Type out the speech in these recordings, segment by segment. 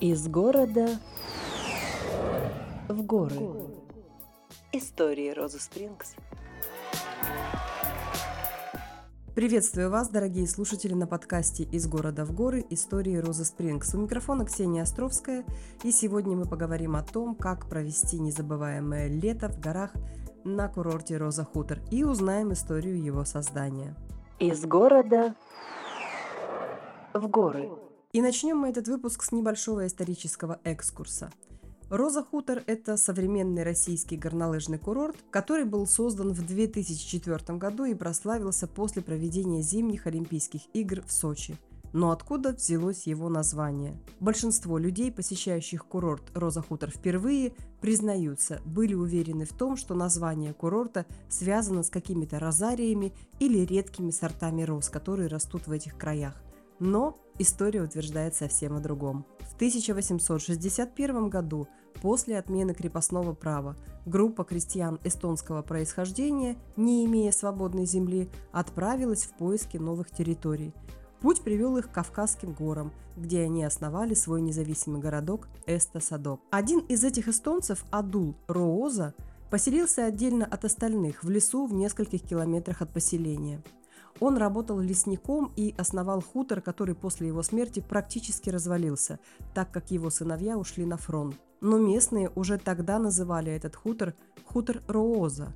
Из города в горы. Истории Розы Спрингс. Приветствую вас, дорогие слушатели, на подкасте «Из города в горы. Истории Розы Спрингс». У микрофона Ксения Островская, и сегодня мы поговорим о том, как провести незабываемое лето в горах на курорте Роза Хутор и узнаем историю его создания. Из города в горы. И начнем мы этот выпуск с небольшого исторического экскурса. Роза Хутор – это современный российский горнолыжный курорт, который был создан в 2004 году и прославился после проведения зимних Олимпийских игр в Сочи. Но откуда взялось его название? Большинство людей, посещающих курорт Роза Хутор впервые, признаются, были уверены в том, что название курорта связано с какими-то розариями или редкими сортами роз, которые растут в этих краях. Но история утверждает совсем о другом. В 1861 году, после отмены крепостного права, группа крестьян эстонского происхождения, не имея свободной земли, отправилась в поиски новых территорий. Путь привел их к Кавказским горам, где они основали свой независимый городок Эста-Садок. Один из этих эстонцев, Адул Рооза, поселился отдельно от остальных в лесу в нескольких километрах от поселения – он работал лесником и основал хутор, который после его смерти практически развалился, так как его сыновья ушли на фронт. Но местные уже тогда называли этот хутор хутор Рооза.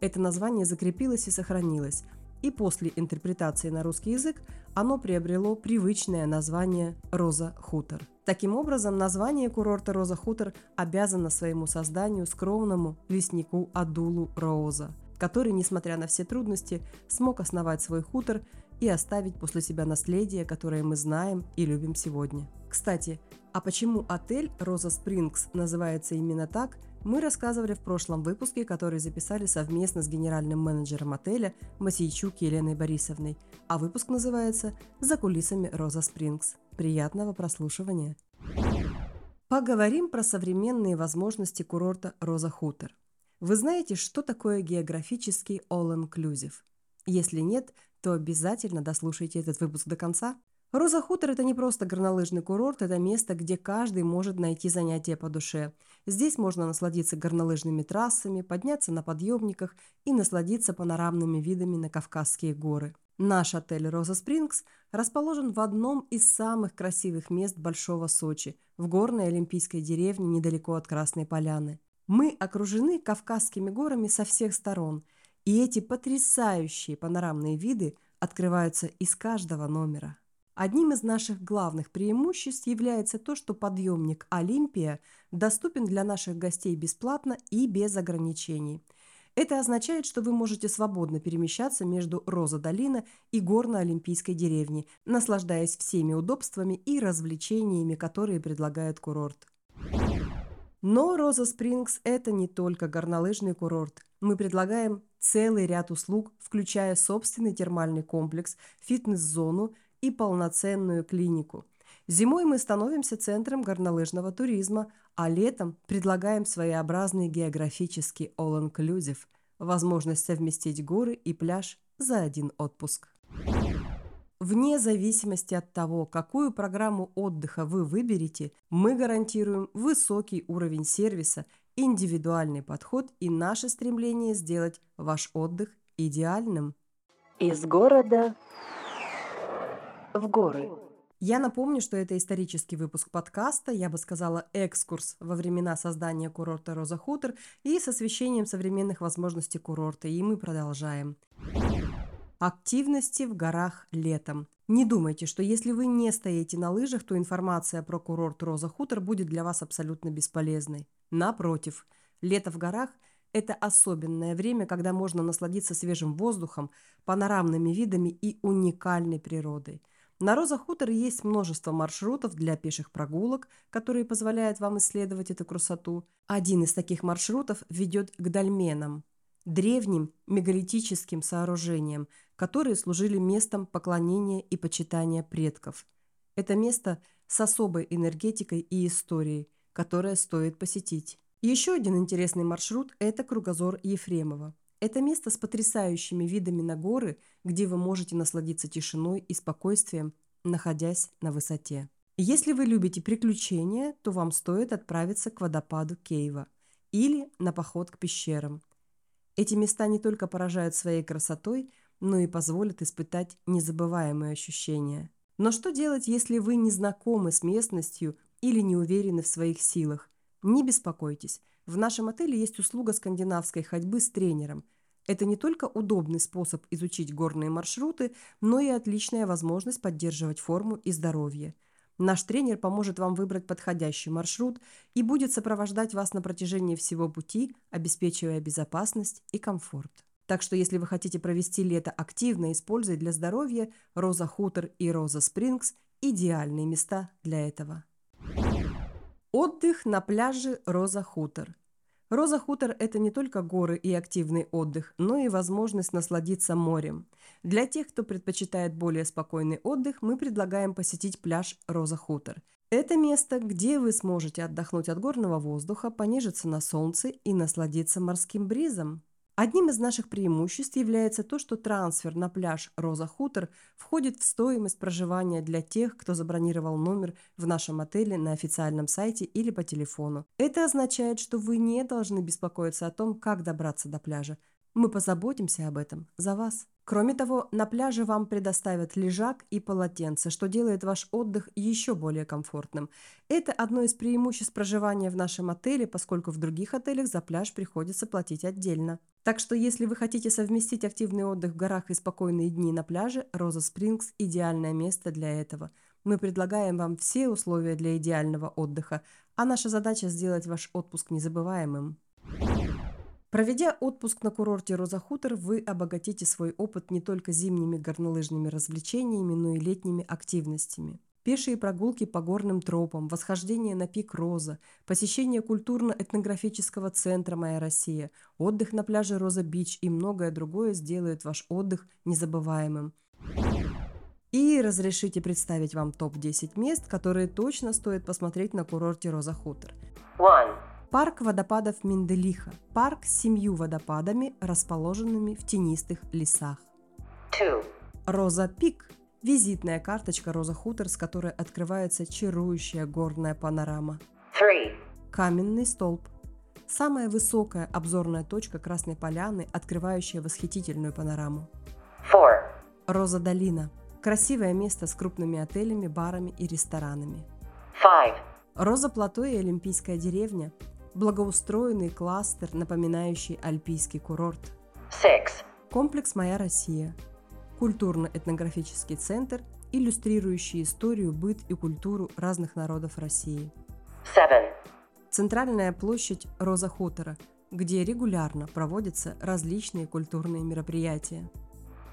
Это название закрепилось и сохранилось, и после интерпретации на русский язык оно приобрело привычное название Роза Хутор. Таким образом, название курорта Роза Хутор обязано своему созданию скромному леснику Адулу Рооза – который, несмотря на все трудности, смог основать свой хутор и оставить после себя наследие, которое мы знаем и любим сегодня. Кстати, а почему отель «Роза Спрингс» называется именно так, мы рассказывали в прошлом выпуске, который записали совместно с генеральным менеджером отеля Масейчук Еленой Борисовной, а выпуск называется «За кулисами Роза Спрингс». Приятного прослушивания! Поговорим про современные возможности курорта Роза Хутор. Вы знаете, что такое географический all-inclusive? Если нет, то обязательно дослушайте этот выпуск до конца. Роза Хутор – это не просто горнолыжный курорт, это место, где каждый может найти занятие по душе. Здесь можно насладиться горнолыжными трассами, подняться на подъемниках и насладиться панорамными видами на Кавказские горы. Наш отель «Роза Спрингс» расположен в одном из самых красивых мест Большого Сочи, в горной олимпийской деревне недалеко от Красной Поляны. Мы окружены Кавказскими горами со всех сторон, и эти потрясающие панорамные виды открываются из каждого номера. Одним из наших главных преимуществ является то, что подъемник «Олимпия» доступен для наших гостей бесплатно и без ограничений. Это означает, что вы можете свободно перемещаться между Роза-Долина и Горно-Олимпийской деревней, наслаждаясь всеми удобствами и развлечениями, которые предлагает курорт. Но Роза Спрингс – это не только горнолыжный курорт. Мы предлагаем целый ряд услуг, включая собственный термальный комплекс, фитнес-зону и полноценную клинику. Зимой мы становимся центром горнолыжного туризма, а летом предлагаем своеобразный географический all-inclusive – возможность совместить горы и пляж за один отпуск. Вне зависимости от того, какую программу отдыха вы выберете, мы гарантируем высокий уровень сервиса, индивидуальный подход и наше стремление сделать ваш отдых идеальным. Из города в горы. Я напомню, что это исторический выпуск подкаста, я бы сказала экскурс во времена создания курорта Роза Хутор и с освещением современных возможностей курорта, и мы продолжаем. Активности в горах летом. Не думайте, что если вы не стоите на лыжах, то информация про курорт Роза Хутор будет для вас абсолютно бесполезной. Напротив, лето в горах – это особенное время, когда можно насладиться свежим воздухом, панорамными видами и уникальной природой. На Роза Хутор есть множество маршрутов для пеших прогулок, которые позволяют вам исследовать эту красоту. Один из таких маршрутов ведет к дольменам, древним мегалитическим сооружениям, которые служили местом поклонения и почитания предков. Это место с особой энергетикой и историей, которое стоит посетить. Еще один интересный маршрут – это кругозор Ефремова. Это место с потрясающими видами на горы, где вы можете насладиться тишиной и спокойствием, находясь на высоте. Если вы любите приключения, то вам стоит отправиться к водопаду Кейва или на поход к пещерам. Эти места не только поражают своей красотой, но и позволят испытать незабываемые ощущения. Но что делать, если вы не знакомы с местностью или не уверены в своих силах? Не беспокойтесь. В нашем отеле есть услуга скандинавской ходьбы с тренером. Это не только удобный способ изучить горные маршруты, но и отличная возможность поддерживать форму и здоровье. Наш тренер поможет вам выбрать подходящий маршрут и будет сопровождать вас на протяжении всего пути, обеспечивая безопасность и комфорт. Так что если вы хотите провести лето активно, используя для здоровья, Роза Хутор и Роза Спрингс – идеальные места для этого. Отдых на пляже Роза Хутор – Роза Хутор – это не только горы и активный отдых, но и возможность насладиться морем. Для тех, кто предпочитает более спокойный отдых, мы предлагаем посетить пляж Роза Хутор. Это место, где вы сможете отдохнуть от горного воздуха, понежиться на солнце и насладиться морским бризом. Одним из наших преимуществ является то, что трансфер на пляж Роза Хутор входит в стоимость проживания для тех, кто забронировал номер в нашем отеле на официальном сайте или по телефону. Это означает, что вы не должны беспокоиться о том, как добраться до пляжа. Мы позаботимся об этом за вас. Кроме того, на пляже вам предоставят лежак и полотенце, что делает ваш отдых еще более комфортным. Это одно из преимуществ проживания в нашем отеле, поскольку в других отелях за пляж приходится платить отдельно. Так что если вы хотите совместить активный отдых в горах и спокойные дни на пляже, Роза Спрингс – идеальное место для этого. Мы предлагаем вам все условия для идеального отдыха, а наша задача – сделать ваш отпуск незабываемым. Проведя отпуск на курорте Роза Хутор, вы обогатите свой опыт не только зимними горнолыжными развлечениями, но и летними активностями. Пешие прогулки по горным тропам, восхождение на пик Роза, посещение культурно-этнографического центра «Моя Россия», отдых на пляже Роза-Бич и многое другое сделают ваш отдых незабываемым. И разрешите представить вам топ-10 мест, которые точно стоит посмотреть на курорте Роза Хутор. One. Парк водопадов Минделиха. Парк с семью водопадами, расположенными в тенистых лесах. Two. Роза Пик. Визитная карточка Роза Хутор, с которой открывается чарующая горная панорама. Three. Каменный столб. Самая высокая обзорная точка Красной Поляны, открывающая восхитительную панораму. Four. Роза Долина. Красивое место с крупными отелями, барами и ресторанами. Five. Роза Плато и Олимпийская деревня благоустроенный кластер, напоминающий альпийский курорт. Six. Комплекс «Моя Россия» – культурно-этнографический центр, иллюстрирующий историю, быт и культуру разных народов России. Seven. Центральная площадь Роза Хутора, где регулярно проводятся различные культурные мероприятия.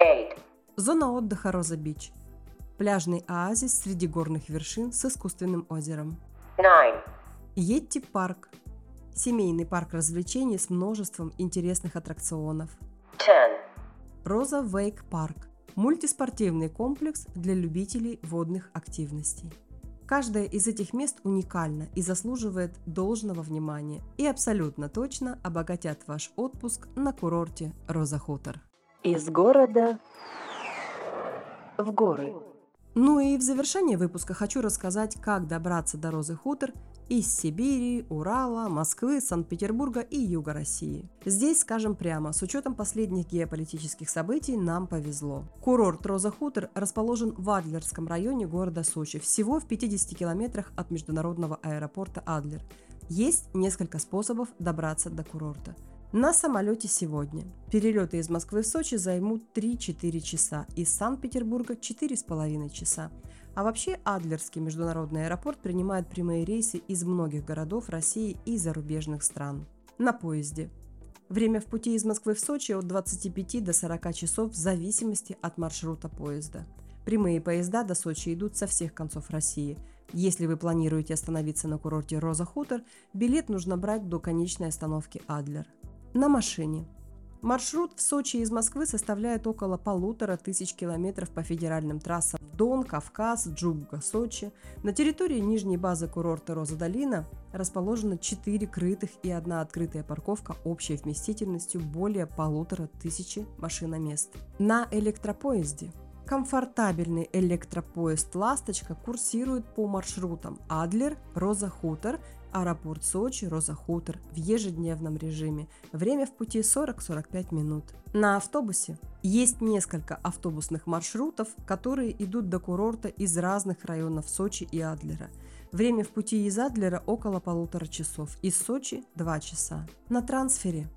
Eight. Зона отдыха Роза Бич – пляжный оазис среди горных вершин с искусственным озером. Nine. Йетти парк Семейный парк развлечений с множеством интересных аттракционов. 10. Роза Вейк Парк. Мультиспортивный комплекс для любителей водных активностей. Каждое из этих мест уникально и заслуживает должного внимания и абсолютно точно обогатят ваш отпуск на курорте Роза Хутор. Из города в горы. Ну и в завершение выпуска хочу рассказать, как добраться до Розы Хутор из Сибири, Урала, Москвы, Санкт-Петербурга и Юга России. Здесь, скажем прямо, с учетом последних геополитических событий нам повезло. Курорт Роза Хутор расположен в Адлерском районе города Сочи, всего в 50 километрах от международного аэропорта Адлер. Есть несколько способов добраться до курорта. На самолете сегодня. Перелеты из Москвы в Сочи займут 3-4 часа, из Санкт-Петербурга 4,5 часа. А вообще Адлерский международный аэропорт принимает прямые рейсы из многих городов России и зарубежных стран. На поезде. Время в пути из Москвы в Сочи от 25 до 40 часов в зависимости от маршрута поезда. Прямые поезда до Сочи идут со всех концов России. Если вы планируете остановиться на курорте Роза Хутор, билет нужно брать до конечной остановки Адлер. На машине. Маршрут в Сочи из Москвы составляет около полутора тысяч километров по федеральным трассам Дон, Кавказ, Джуга, Сочи. На территории нижней базы курорта Роза Долина расположено 4 крытых и одна открытая парковка общей вместительностью более полутора тысячи машиномест. На электропоезде Комфортабельный электропоезд «Ласточка» курсирует по маршрутам Адлер, Роза Хутор, аэропорт Сочи, Роза Хутор в ежедневном режиме. Время в пути 40-45 минут. На автобусе есть несколько автобусных маршрутов, которые идут до курорта из разных районов Сочи и Адлера. Время в пути из Адлера около полутора часов, из Сочи 2 часа. На трансфере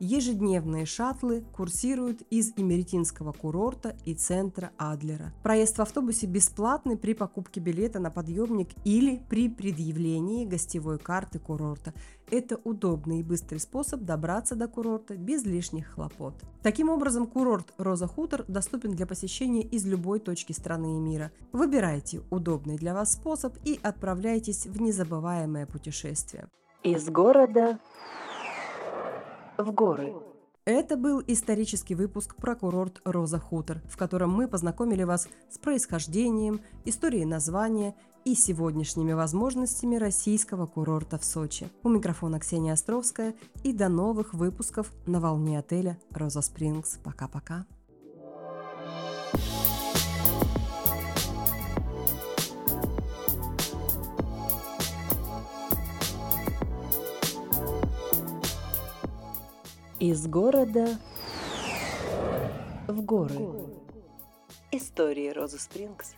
Ежедневные шаттлы курсируют из Имеретинского курорта и центра Адлера. Проезд в автобусе бесплатный при покупке билета на подъемник или при предъявлении гостевой карты курорта. Это удобный и быстрый способ добраться до курорта без лишних хлопот. Таким образом, курорт Роза Хутор доступен для посещения из любой точки страны и мира. Выбирайте удобный для вас способ и отправляйтесь в незабываемое путешествие. Из города в горы. Это был исторический выпуск про курорт Роза Хутор, в котором мы познакомили вас с происхождением, историей названия и сегодняшними возможностями российского курорта в Сочи. У микрофона Ксения Островская и до новых выпусков на волне отеля Роза Спрингс. Пока-пока. Из города в горы. Истории Розы Спрингс